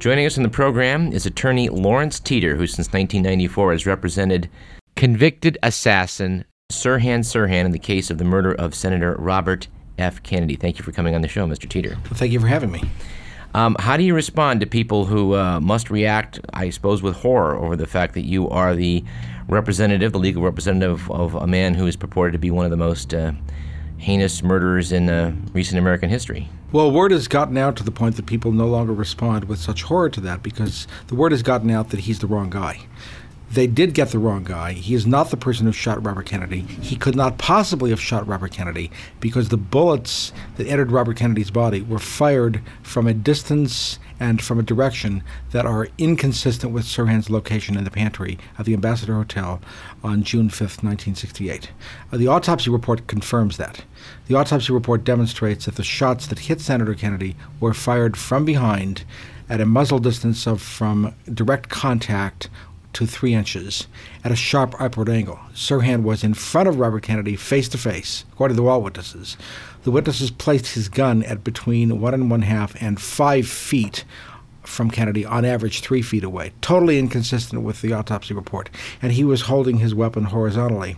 Joining us in the program is attorney Lawrence Teeter, who since 1994 has represented convicted assassin Sirhan Sirhan in the case of the murder of Senator Robert F. Kennedy. Thank you for coming on the show, Mr. Teeter. Well, thank you for having me. Um, how do you respond to people who uh, must react, I suppose, with horror over the fact that you are the representative, the legal representative of a man who is purported to be one of the most uh, heinous murders in uh, recent American history? Well, word has gotten out to the point that people no longer respond with such horror to that because the word has gotten out that he's the wrong guy. They did get the wrong guy. He is not the person who shot Robert Kennedy. He could not possibly have shot Robert Kennedy because the bullets that entered Robert Kennedy's body were fired from a distance and from a direction that are inconsistent with Sirhan's location in the pantry of the Ambassador Hotel on June 5th, 1968. Uh, the autopsy report confirms that. The autopsy report demonstrates that the shots that hit Senator Kennedy were fired from behind at a muzzle distance of from direct contact to three inches at a sharp upward angle. Sirhan was in front of Robert Kennedy face to face, according to all witnesses. The witnesses placed his gun at between one and one half and five feet from Kennedy, on average three feet away, totally inconsistent with the autopsy report. And he was holding his weapon horizontally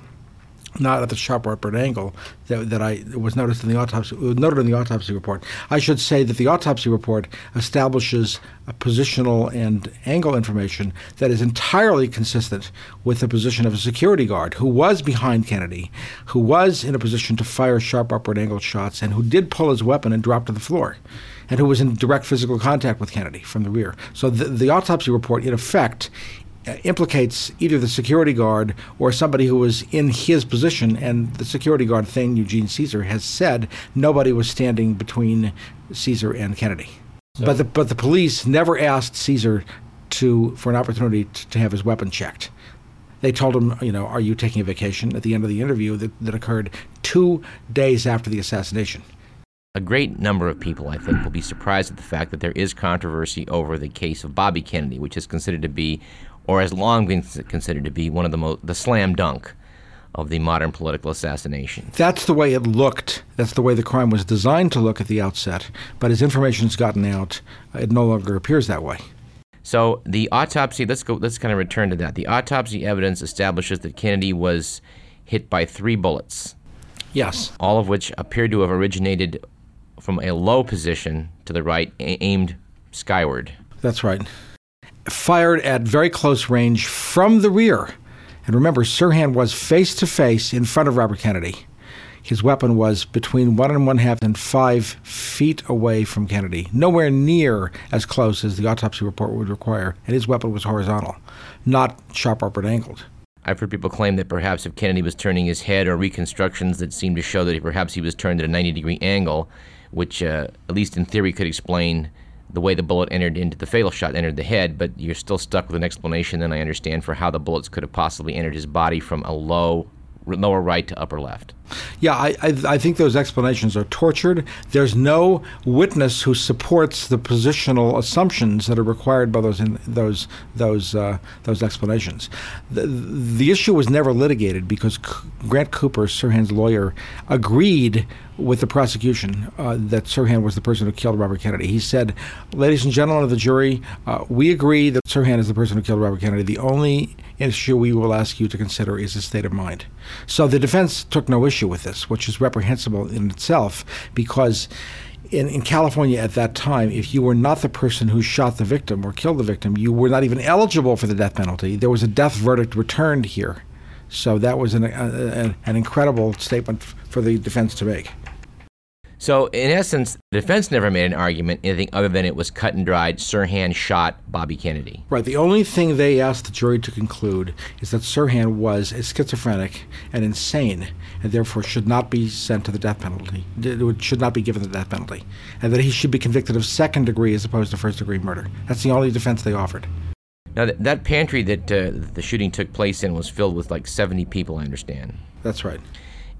not at the sharp upward angle that, that I was noticed in the autopsy noted in the autopsy report. I should say that the autopsy report establishes a positional and angle information that is entirely consistent with the position of a security guard who was behind Kennedy, who was in a position to fire sharp upward angled shots, and who did pull his weapon and drop to the floor, and who was in direct physical contact with Kennedy from the rear. So the, the autopsy report, in effect, Uh, implicates either the security guard or somebody who was in his position. And the security guard thing, Eugene Cesar has said nobody was standing between Cesar and Kennedy. So. But the but the police never asked Cesar to for an opportunity to, to have his weapon checked. They told him, you know, are you taking a vacation? At the end of the interview that, that occurred two days after the assassination. A great number of people, I think, will be surprised at the fact that there is controversy over the case of Bobby Kennedy, which is considered to be or has long been considered to be one of the most the slam dunk of the modern political assassination. That's the way it looked. That's the way the crime was designed to look at the outset. But as information's gotten out, it no longer appears that way. So the autopsy. Let's go. Let's kind of return to that. The autopsy evidence establishes that Kennedy was hit by three bullets. Yes. All of which appear to have originated from a low position to the right, aimed skyward. That's right fired at very close range from the rear. And remember, Sirhan was face to face in front of Robert Kennedy. His weapon was between one and one half and five feet away from Kennedy, nowhere near as close as the autopsy report would require, and his weapon was horizontal, not sharp upward angled. I've heard people claim that perhaps if Kennedy was turning his head, or reconstructions that seem to show that perhaps he was turned at a 90 degree angle, which, uh, at least in theory, could explain the way the bullet entered into the fatal shot entered the head, but you're still stuck with an explanation, then I understand, for how the bullets could have possibly entered his body from a low lower right to upper left. Yeah, I, I, I, think those explanations are tortured. There's no witness who supports the positional assumptions that are required by those in, those those uh, those explanations. The, the issue was never litigated because Grant Cooper, Sirhan's lawyer, agreed with the prosecution uh, that Sirhan was the person who killed Robert Kennedy. He said, "Ladies and gentlemen of the jury, uh, we agree that Sirhan is the person who killed Robert Kennedy. The only issue we will ask you to consider is his state of mind." So the defense took no issue with this, which is reprehensible in itself because. In, in, California at that time, if you were not the person who shot the victim or killed the victim, you were not even eligible for the death penalty. There was a death verdict returned here. So that was an, a, an incredible statement for the defense to make. So, in essence, the defense never made an argument anything other than it was cut and dried. Sirhan shot Bobby Kennedy. Right. The only thing they asked the jury to conclude is that Sirhan was a schizophrenic and insane, and therefore should not be sent to the death penalty. Should not be given the death penalty, and that he should be convicted of second degree as opposed to first degree murder. That's the only defense they offered. Now, that, that pantry that uh, the shooting took place in was filled with like 70 people, I understand. That's right.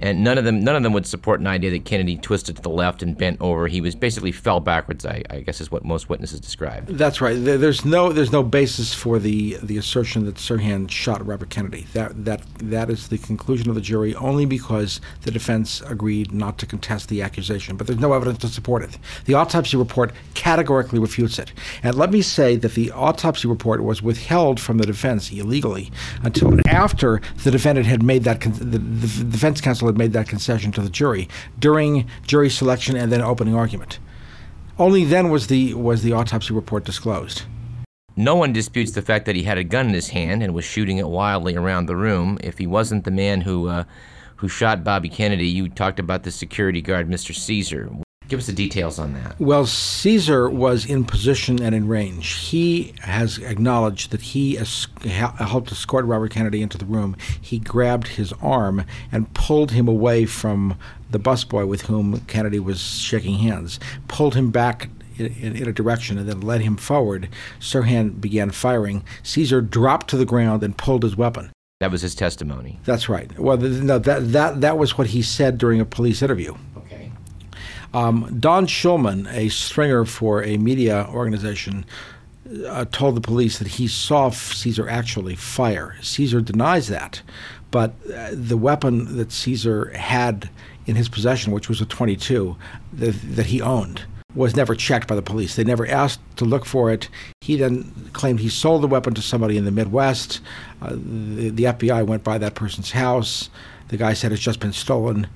And none of them none of them would support an idea that Kennedy twisted to the left and bent over. He was basically fell backwards. I, I guess is what most witnesses described. That's right. There's no there's no basis for the the assertion that Sirhan shot Robert Kennedy. That that that is the conclusion of the jury only because the defense agreed not to contest the accusation. But there's no evidence to support it. The autopsy report categorically refutes it. And let me say that the autopsy report was withheld from the defense illegally until after the defendant had made that con- the, the defense counsel made that concession to the jury during jury selection and then opening argument. Only then was the was the autopsy report disclosed. No one disputes the fact that he had a gun in his hand and was shooting it wildly around the room. If he wasn't the man who uh, who shot Bobby Kennedy, you talked about the security guard, Mr. Cesar. Give us the details on that. Well, Cesar was in position and in range. He has acknowledged that he es- helped escort Robert Kennedy into the room. He grabbed his arm and pulled him away from the busboy with whom Kennedy was shaking hands, pulled him back in, in, a direction and then led him forward. Sirhan began firing. Cesar dropped to the ground and pulled his weapon. That was his testimony. That's right. Well, no, that, that, that was what he said during a police interview. Um, Don Schulman, a stringer for a media organization, uh, told the police that he saw Cesar actually fire. Cesar denies that, but uh, the weapon that Cesar had in his possession, which was a 22 that, that he owned, was never checked by the police. They never asked to look for it. He then claimed he sold the weapon to somebody in the Midwest. Uh, the, the FBI went by that person's house. The guy said it's just been stolen.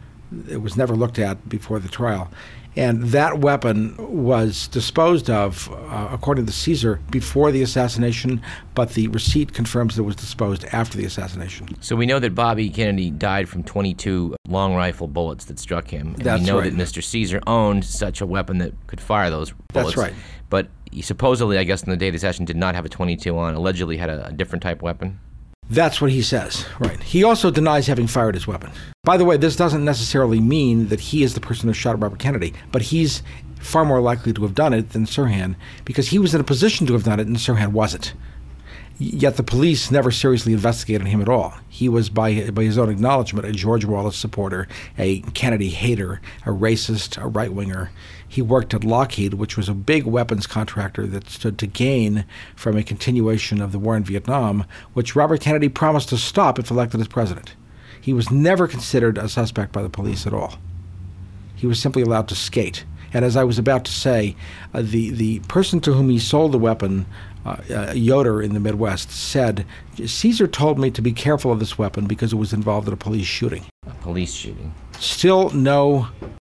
It was never looked at before the trial. And that weapon was disposed of, uh, according to Cesar, before the assassination, but the receipt confirms that it was disposed after the assassination. So we know that Bobby Kennedy died from 22 long rifle bullets that struck him. And That's we know right. that Mr. Cesar owned such a weapon that could fire those bullets. That's right. But he supposedly, I guess, in the day of the assassination, did not have a 22 on, allegedly had a, a different type weapon. That's what he says, right. He also denies having fired his weapon. By the way, this doesn't necessarily mean that he is the person who shot Robert Kennedy, but he's far more likely to have done it than Sirhan because he was in a position to have done it and Sirhan wasn't. Yet the police never seriously investigated him at all. He was, by, by his own acknowledgement, a George Wallace supporter, a Kennedy hater, a racist, a right winger. He worked at Lockheed, which was a big weapons contractor that stood to gain from a continuation of the war in Vietnam, which Robert Kennedy promised to stop if elected as president. He was never considered a suspect by the police at all. He was simply allowed to skate. And as I was about to say, uh, the, the person to whom he sold the weapon, uh, uh, Yoder in the Midwest, said, Cesar told me to be careful of this weapon because it was involved in a police shooting. A police shooting. Still no,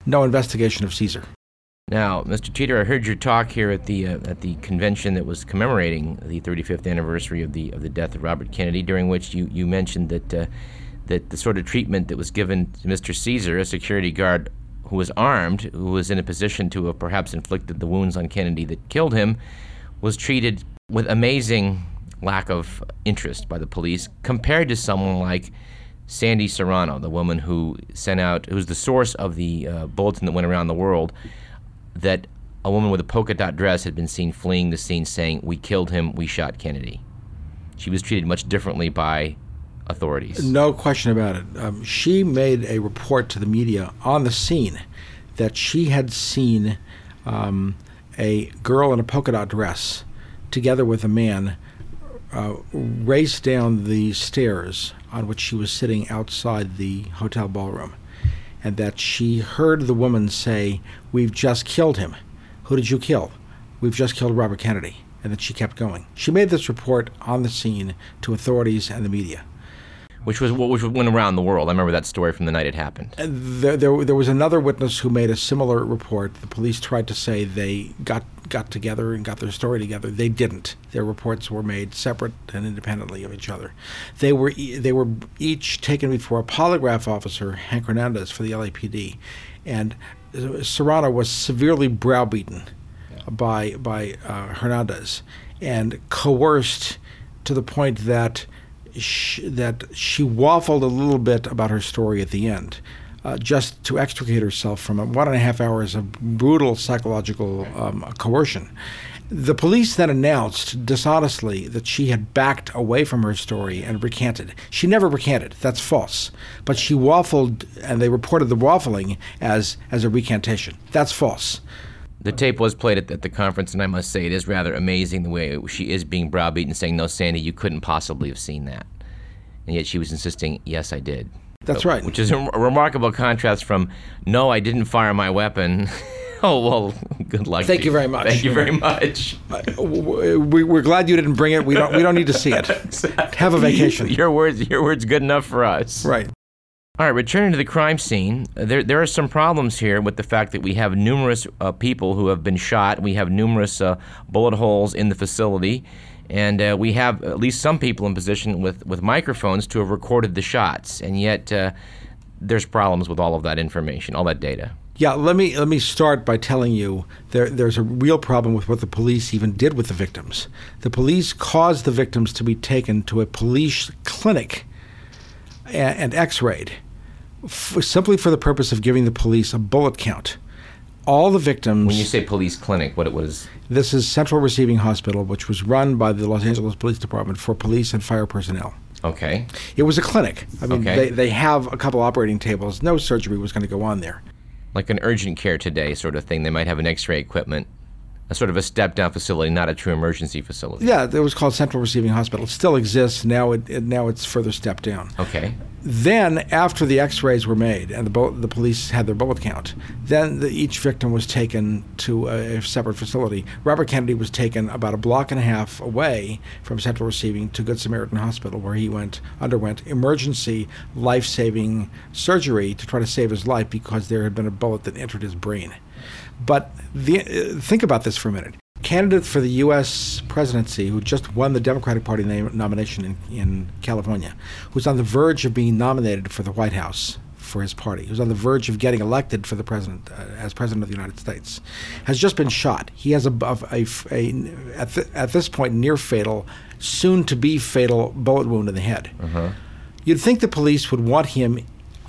no investigation of Cesar. Now, Mr. Teeter, I heard your talk here at the uh, at the convention that was commemorating the 35th anniversary of the of the death of Robert Kennedy, during which you, you mentioned that uh, that the sort of treatment that was given to Mr. Cesar, a security guard who was armed, who was in a position to have perhaps inflicted the wounds on Kennedy that killed him, was treated with amazing lack of interest by the police compared to someone like Sandy Serrano, the woman who sent out, who's the source of the uh, bulletin that went around the world, that a woman with a polka dot dress had been seen fleeing the scene saying, We killed him, we shot Kennedy. She was treated much differently by authorities. No question about it. Um, she made a report to the media on the scene that she had seen um, a girl in a polka dot dress together with a man uh, race down the stairs on which she was sitting outside the hotel ballroom, and that she heard the woman say, We've just killed him. Who did you kill? We've just killed Robert Kennedy. And then she kept going. She made this report on the scene to authorities and the media. Which was what which went around the world. I remember that story from the night it happened. There, there, there was another witness who made a similar report. The police tried to say they got got together and got their story together. They didn't. Their reports were made separate and independently of each other. They were e- they were each taken before a polygraph officer, Hank Hernandez, for the LAPD, and Serrano was severely browbeaten by by uh, Hernandez and coerced to the point that she, that she waffled a little bit about her story at the end, uh, just to extricate herself from one and a half hours of brutal psychological um, coercion. The police then announced dishonestly that she had backed away from her story and recanted. She never recanted. That's false. But she waffled, and they reported the waffling as, as a recantation. That's false. The tape was played at, at the conference, and I must say it is rather amazing the way she is being browbeaten, saying, No, Sandy, you couldn't possibly have seen that. And yet she was insisting, Yes, I did. That's right. Which is a remarkable contrast from, No, I didn't fire my weapon. Oh well, good luck. Thank you very much. Thank you very much. we, we're glad you didn't bring it. We don't. We don't need to see it. Have a vacation. Your words. Your words. Good enough for us. Right. All right. Returning to the crime scene, there there are some problems here with the fact that we have numerous uh, people who have been shot. We have numerous uh, bullet holes in the facility. And uh, we have at least some people in position with, with microphones to have recorded the shots, and yet uh, there's problems with all of that information, all that data. Yeah, let me let me start by telling you there, there's a real problem with what the police even did with the victims. The police caused the victims to be taken to a police clinic and, and X-rayed, f- simply for the purpose of giving the police a bullet count. All the victims. When you say police clinic, what it was? This is Central Receiving Hospital, which was run by the Los Angeles Police Department for police and fire personnel. Okay. It was a clinic. I mean, Okay. they, they have a couple operating tables. No surgery was going to go on there. like an urgent care today sort of thing. They might have an X-ray equipment, a sort of a step-down facility, not a true emergency facility. Yeah, it was called Central Receiving Hospital. It still exists. Now it, it now it's further stepped down. Okay. Then, after the X-rays were made and the bu- the police had their bullet count, then the, each victim was taken to a, a separate facility. Robert Kennedy was taken about a block and a half away from Central Receiving to Good Samaritan Hospital, where he went underwent emergency life-saving surgery to try to save his life because there had been a bullet that entered his brain. But the, uh, think about this for a minute. Candidate for the U.S. presidency, who just won the Democratic Party name, nomination in, in California, who's on the verge of being nominated for the White House for his party, who's on the verge of getting elected for the president uh, as president of the United States, has just been shot. He has a, a, a, at, th- at this point near fatal, soon to be fatal bullet wound in the head. You'd think the police would want him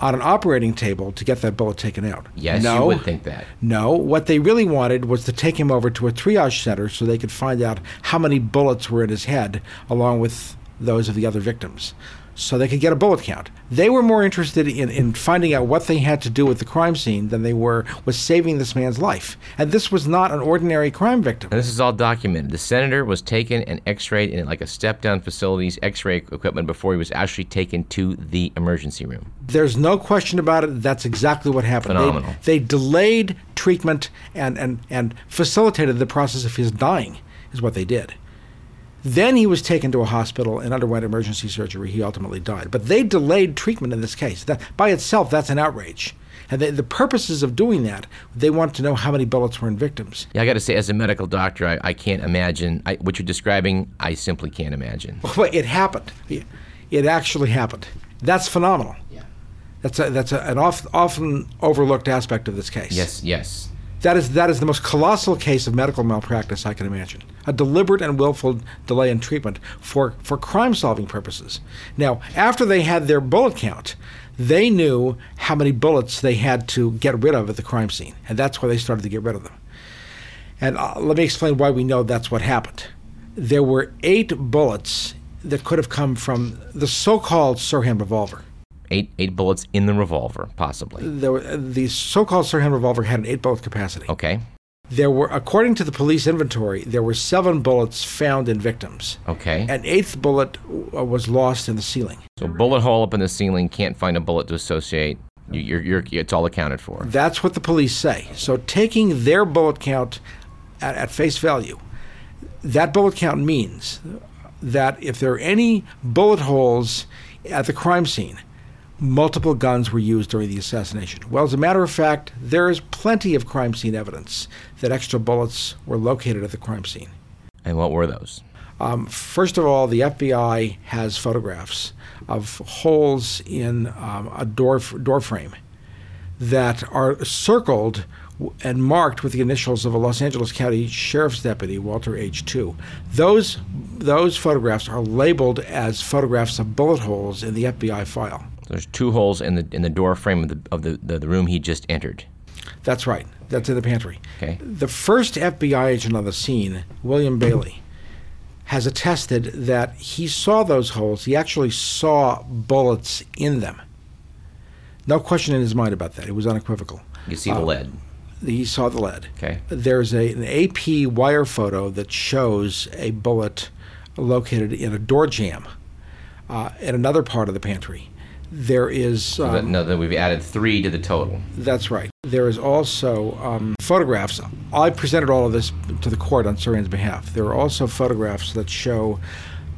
on an operating table to get that bullet taken out. Yes, no, you would think that. no, what they really wanted was to take him over to a triage center so they could find out how many bullets were in his head, along with those of the other victims, so they could get a bullet count. They were more interested in, in finding out what they had to do with the crime scene than they were with saving this man's life. And this was not an ordinary crime victim. This is all documented. The senator was taken and X-rayed in like a step-down facility's X-ray equipment before he was actually taken to the emergency room. There's no question about it. That's exactly what happened. They- Phenomenal. They, delayed treatment and, and, and facilitated the process of his dying, is what they did. Then he was taken to a hospital and underwent emergency surgery. He ultimately died. But they delayed treatment in this case. That by itself, that's an outrage. And they, the purposes of doing that, they want to know how many bullets were in victims. Yeah, I got to say, as a medical doctor, I, I can't imagine I, what you're describing. I simply can't imagine. Well, it happened. It actually happened. That's phenomenal. Yeah. That's a, that's a, an oft, often overlooked aspect of this case. Yes, yes. That is that is the most colossal case of medical malpractice I can imagine. A deliberate and willful delay in treatment for, for crime solving purposes. Now, after they had their bullet count, they knew how many bullets they had to get rid of at the crime scene, and that's why they started to get rid of them. And uh, let me explain why we know that's what happened. There were eight bullets that could have come from the so-called Sirhan revolver. Eight eight bullets in the revolver, possibly. There were, the so-called Sirhan revolver had an eight-bullet capacity. Okay. There were, according to the police inventory, there were seven bullets found in victims. Okay. An eighth bullet uh, was lost in the ceiling. So bullet hole up in the ceiling, can't find a bullet to associate. You, you're, you're, it's all accounted for. That's what the police say. So, taking their bullet count at, at face value, that bullet count means that if there are any bullet holes at the crime scene, multiple guns were used during the assassination. Well, as a matter of fact, there is plenty of crime scene evidence that extra bullets were located at the crime scene. And what were those? Um, first of all, the FBI has photographs of holes in um, a door door frame that are circled and marked with the initials of a Los Angeles County Sheriff's Deputy, Walter H. Tew. Those those photographs are labeled as photographs of bullet holes in the FBI file. There's two holes in the in the door frame of the of the, the, the room he just entered. That's right. That's in the pantry. Okay. The first FBI agent on the scene, William Bailey, has attested that he saw those holes. He actually saw bullets in them. No question in his mind about that. It was unequivocal. You see the lead. He saw the lead. Okay. There's a, an AP wire photo that shows a bullet located in a door jamb uh, in another part of the pantry. There is. So that, Um, no, that we've added three to the total. that's right. There is also um, photographs. I presented all of this to the court on Sirhan's behalf. There are also photographs that show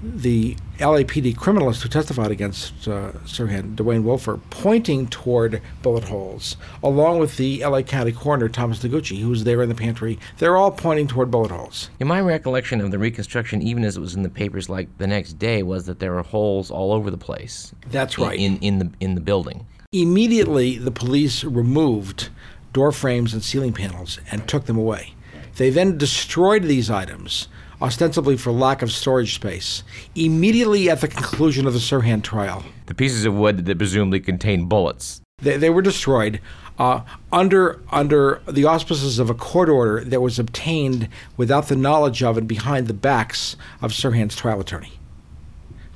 the LAPD criminalist who testified against uh, Sirhan, Dwayne Wolfer, pointing toward bullet holes, along with the LA County coroner, Thomas Noguchi, who was there in the pantry. They're all pointing toward bullet holes. In my recollection of the reconstruction, even as it was in the papers like the next day, was that there were holes all over the place. That's in- right. In, in the in the building. Immediately, the police removed door frames and ceiling panels and took them away. They then destroyed these items, ostensibly for lack of storage space, immediately at the conclusion of the Sirhan trial. The pieces of wood that presumably contained bullets. They, they were destroyed uh, under under the auspices of a court order that was obtained without the knowledge of and behind the backs of Sirhan's trial attorney.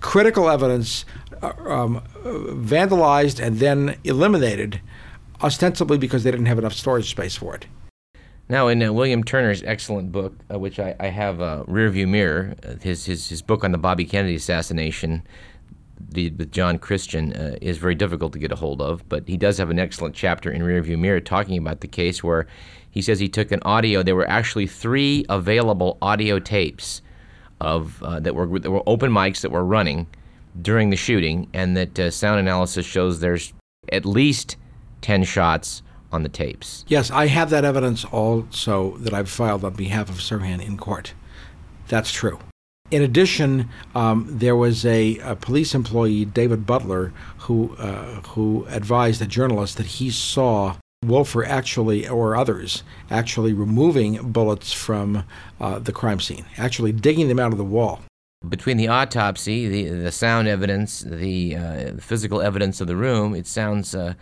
Critical evidence uh, um, vandalized and then eliminated, ostensibly because they didn't have enough storage space for it. Now, in uh, William Turner's excellent book, uh, which I, I have, uh, Rearview Mirror, uh, his, his his book on the Bobby Kennedy assassination, the, with Jonn Christian, uh, is very difficult to get a hold of. But he does have an excellent chapter in Rearview Mirror talking about the case where he says he took an audio. There were actually three available audio tapes of uh, that were that were open mics that were running during the shooting, and that sound analysis shows there's at least ten shots on the tapes. Yes, I have that evidence also that I've filed on behalf of Sirhan in court. That's true. In addition, um, there was a, a police employee, David Butler, who uh, who advised a journalist that he saw Wolfer actually, or others, actually removing bullets from uh, the crime scene, actually digging them out of the wall. Between the autopsy, the the sound evidence, the uh, physical evidence of the room, it sounds uh,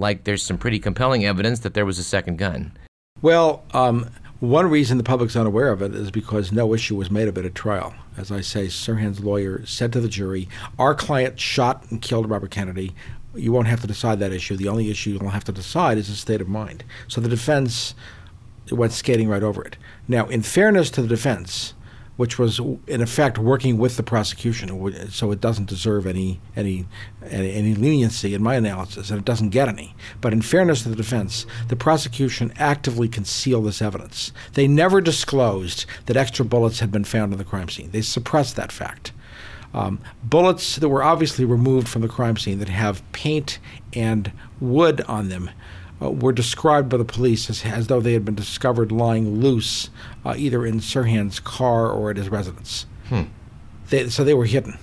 like there's some pretty compelling evidence that there was a second gun. Well, um, one reason the public's unaware of it is because no issue was made of it at trial. As I say, Sirhan's lawyer said to the jury, Our client shot and killed Robert Kennedy. You won't have to decide that issue. The only issue you'll have to decide is his state of mind. So the defense went skating right over it. Now, in fairness to the defense, which was in effect working with the prosecution, so it doesn't deserve any any any, leniency in my analysis, and it doesn't get any. But in fairness to the defense, the prosecution actively concealed this evidence. They never disclosed that extra bullets had been found in the crime scene. They suppressed that fact. Um, bullets that were obviously removed from the crime scene that have paint and wood on them uh, were described by the police as, as though they had been discovered lying loose uh, either in Sirhan's car or at his residence. They, so they were hidden.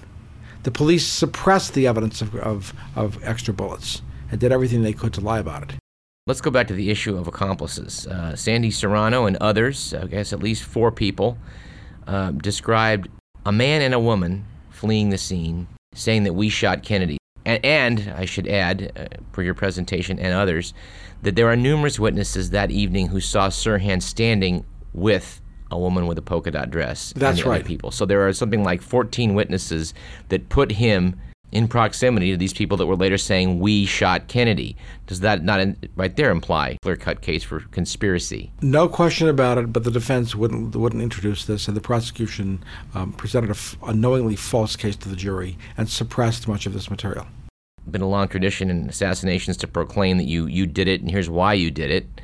The police suppressed the evidence of, of, of extra bullets and did everything they could to lie about it. Let's go back to the issue of accomplices. Uh, Sandy Serrano and others, I guess at least four people, uh, described a man and a woman fleeing the scene, saying that we shot Kennedy. And, and I should add, uh, for your presentation and others, that there are numerous witnesses that evening who saw Sirhan standing with a woman with a polka dot dress. and That's right. people. So there are something like 14 witnesses that put him in proximity to these people that were later saying we shot Kennedy. Does that not in, right there imply clear-cut case for conspiracy? No question about it, but the defense wouldn't wouldn't introduce this, and the prosecution um, presented a, f- a knowingly false case to the jury and suppressed much of this material. Been a long tradition in assassinations to proclaim that you you did it and here's why you did it.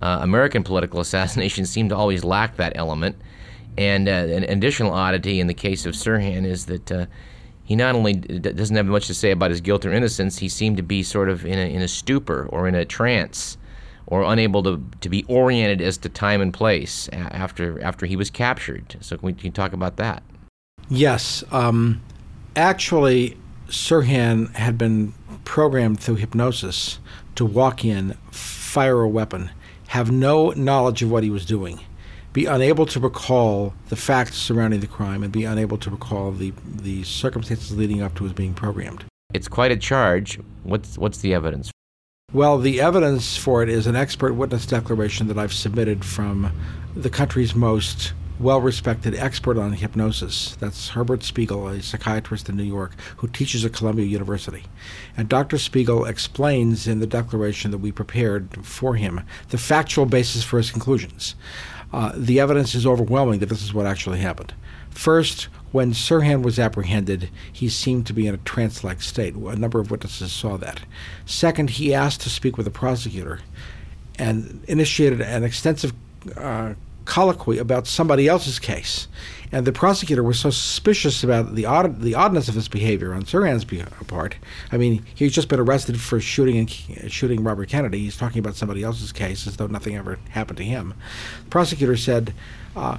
Uh, American political assassinations seem to always lack that element. And uh, an additional oddity in the case of Sirhan is that uh, he not only d- doesn't have much to say about his guilt or innocence, he seemed to be sort of in a, in a stupor or in a trance or unable to, to be oriented as to time and place after after he was captured. So can we can talk about that? Yes, um, actually, Sirhan had been programmed through hypnosis to walk in, fire a weapon, have no knowledge of what he was doing, be unable to recall the facts surrounding the crime, and be unable to recall the, the circumstances leading up to his being programmed. It's quite a charge. What's what's the evidence? Well, the evidence for it is an expert witness declaration that I've submitted from the country's most well respected expert on hypnosis. That's Herbert Spiegel, a psychiatrist in New York who teaches at Columbia University. And Dr. Spiegel explains in the declaration that we prepared for him the factual basis for his conclusions. Uh, the evidence is overwhelming that this is what actually happened. First, when Sirhan was apprehended, he seemed to be in a trance like state. A number of witnesses saw that. Second, he asked to speak with the prosecutor and initiated an extensive uh, colloquy about somebody else's case. And the prosecutor was so suspicious about the odd, the oddness of his behavior on Sirhan's part. I mean, he's just been arrested for shooting and, shooting Robert Kennedy. He's talking about somebody else's case as though nothing ever happened to him. The prosecutor said. Uh,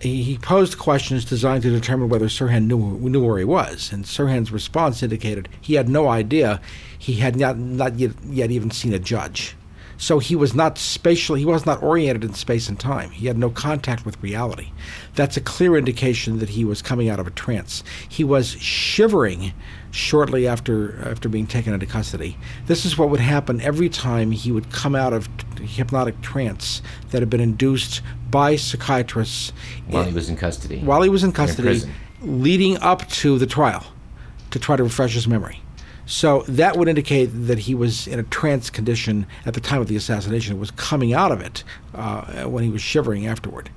he, posed questions designed to determine whether Sirhan knew, knew where he was, and Sirhan's response indicated he had no idea. He had not, not yet, yet even seen a judge. So he was not spatially, he was not oriented in space and time. He had no contact with reality. That's a clear indication that he was coming out of a trance. He was shivering shortly after after being taken into custody. This is what would happen every time he would come out of hypnotic trance that had been induced by psychiatrists while he was in custody. While he was in custody, in leading up to the trial, to try to refresh his memory. So that would indicate that he was in a trance condition at the time of the assassination. It was coming out of it uh, when he was shivering afterward.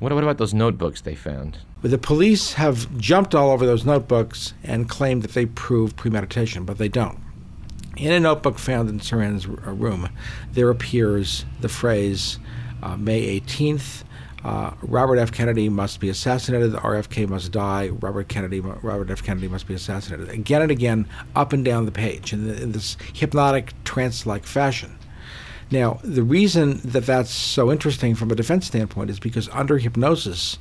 What, what about those notebooks they found? The police have jumped all over those notebooks and claimed that they prove premeditation, but they don't. In a notebook found in Sirhan's uh, room, there appears the phrase uh, May 18th, uh, Robert F. Kennedy must be assassinated. The RFK must die. Robert Kennedy, Robert F. Kennedy must be assassinated. Again and again, up and down the page in, the, in this hypnotic, trance-like fashion. Now, the reason that that's so interesting from a defense standpoint is because under hypnosis,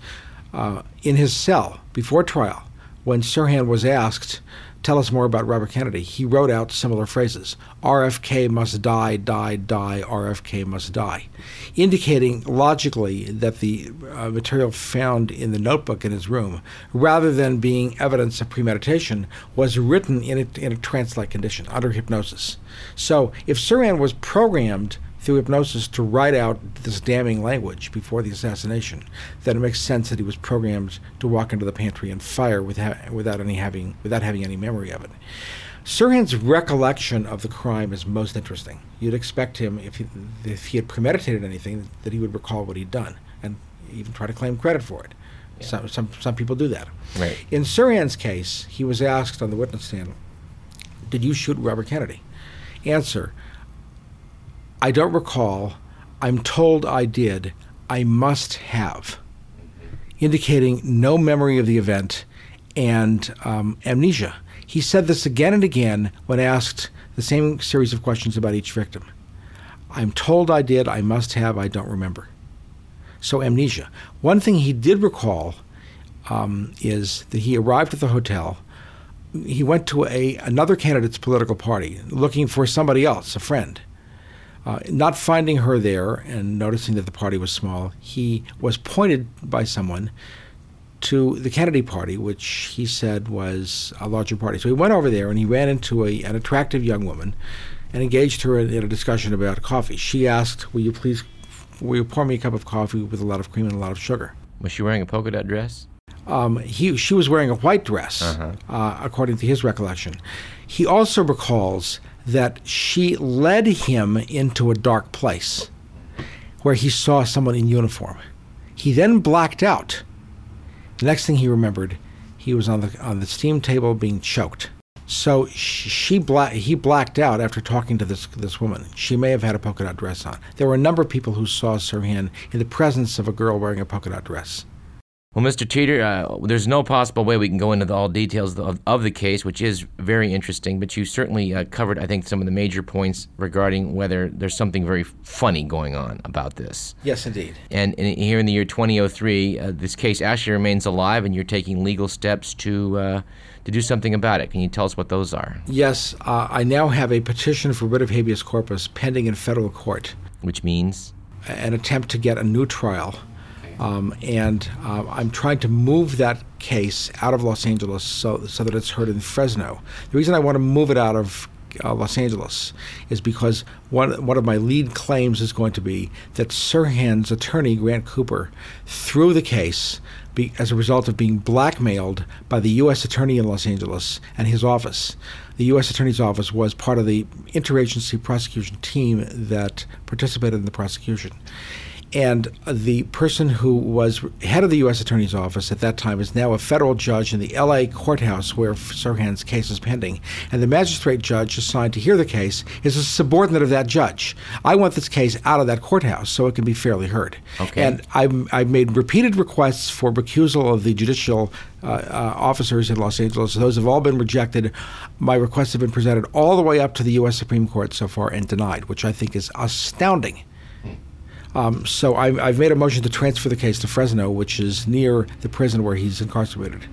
uh, in his cell before trial, when Sirhan was asked tell us more about Robert Kennedy. He wrote out similar phrases RFK must die, die, die, RFK must die, indicating logically that the uh, material found in the notebook in his room, rather than being evidence of premeditation, was written in a, in a trance like condition under hypnosis. So if Sirhan was programmed through hypnosis to write out this damning language before the assassination, that it makes sense that he was programmed to walk into the pantry and fire without, without any having without having any memory of it. Sirhan's recollection of the crime is most interesting. You'd expect him, if he, if he had premeditated anything, that he would recall what he'd done and even try to claim credit for it. Yeah. Some, some, some people do that. Right. In Sirhan's case, he was asked on the witness stand, Did you shoot Robert Kennedy? Answer I don't recall. I'm told I did. I must have, indicating no memory of the event and um, amnesia. He said this again and again when asked the same series of questions about each victim. I'm told I did. I must have. I don't remember. So amnesia. One thing he did recall um, is that he arrived at the hotel. He went to a another candidate's political party looking for somebody else, a friend. Uh, not finding her there and noticing that the party was small, he was pointed by someone to the Kennedy Party, which he said was a larger party. So he went over there and he ran into a, an attractive young woman and engaged her in, in, a discussion about coffee. She asked, "Will you please, will you pour me a cup of coffee with a lot of cream and a lot of sugar?" Was she wearing a polka dot dress? Um, he, she was wearing a white dress, uh-huh. uh, according to his recollection. He also recalls that she led him into a dark place where he saw someone in uniform. He then blacked out. The next thing he remembered, he was on the on the steam table being choked. So she bla- he blacked out after talking to this this woman. She may have had a polka dot dress on. There were a number of people who saw Sirhan in the presence of a girl wearing a polka dot dress. Well, Mr. Teeter, uh, there's no possible way we can go into the, all details of, of, the case, which is very interesting, but you certainly uh, covered, I think, some of the major points regarding whether there's something very funny going on about this. Yes, indeed. And, and here in the year 2003, uh, this case actually remains alive, and you're taking legal steps to, uh, to do something about it. Can you tell us what those are? Yes, uh, I now have a petition for writ of habeas corpus pending in federal court. Which means? An attempt to get a new trial um, and uh, I'm trying to move that case out of Los Angeles so, so that it's heard in Fresno. The reason I want to move it out of uh, Los Angeles is because one one of my lead claims is going to be that Sirhan's attorney Grant Cooper threw the case be, as a result of being blackmailed by the U.S. attorney in Los Angeles and his office. The U.S. attorney's office was part of the interagency prosecution team that participated in the prosecution. And the person who was head of the U.S. Attorney's Office at that time is now a federal judge in the L.A. courthouse where Sirhan's case is pending. And the magistrate judge assigned to hear the case is a subordinate of that judge. I want this case out of that courthouse so it can be fairly heard. Okay. And I've, I've made repeated requests for recusal of the judicial uh, uh, officers in Los Angeles. Those have all been rejected. My requests have been presented all the way up to the U.S. Supreme Court so far and denied, which I think is astounding. Um, so I, I've made a motion to transfer the case to Fresno, which is near the prison where he's incarcerated,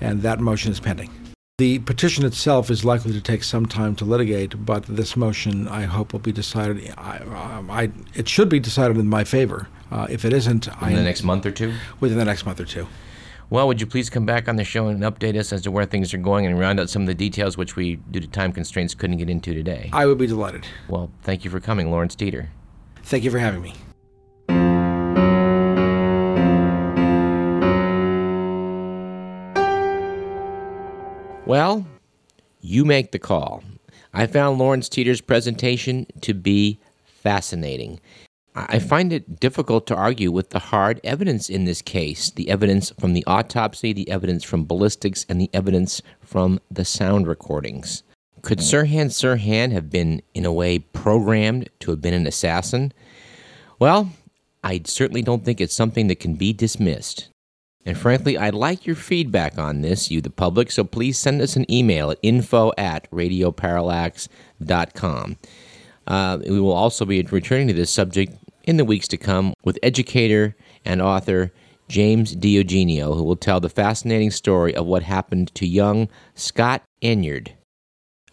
and that motion is pending. The petition itself is likely to take some time to litigate, but this motion, I hope, will be decided. I, um, I, it should be decided in my favor. Uh, if it isn't, in the next month or two. Within the next month or two. Well, would you please come back on the show and update us as to where things are going and round out some of the details which we, due to time constraints, couldn't get into today? I would be delighted. Well, thank you for coming, Lawrence Teeter. Thank you for having me. Well, you make the call. I found Lawrence Teeter's presentation to be fascinating. I find it difficult to argue with the hard evidence in this case the evidence from the autopsy, the evidence from ballistics, and the evidence from the sound recordings. Could Sirhan Sirhan have been, in a way, programmed to have been an assassin? Well, I certainly don't think it's something that can be dismissed. And frankly, I'd like your feedback on this, you the public, so please send us an email at info at radioparallax.com. Uh, we will also be returning to this subject in the weeks to come with educator and author James DiEugenio, who will tell the fascinating story of what happened to young Scott Enyart,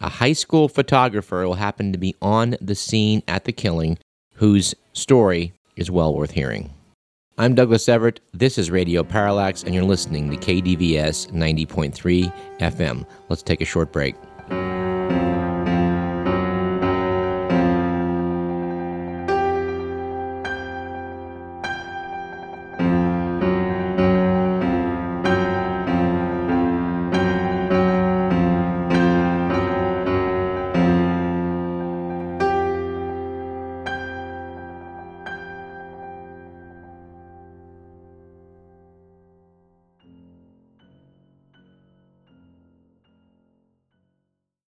a high school photographer who happened to be on the scene at the killing, whose story is well worth hearing. I'm Douglas Everett. This is Radio Parallax, and you're listening to KDVS 90.3 FM. Let's take a short break.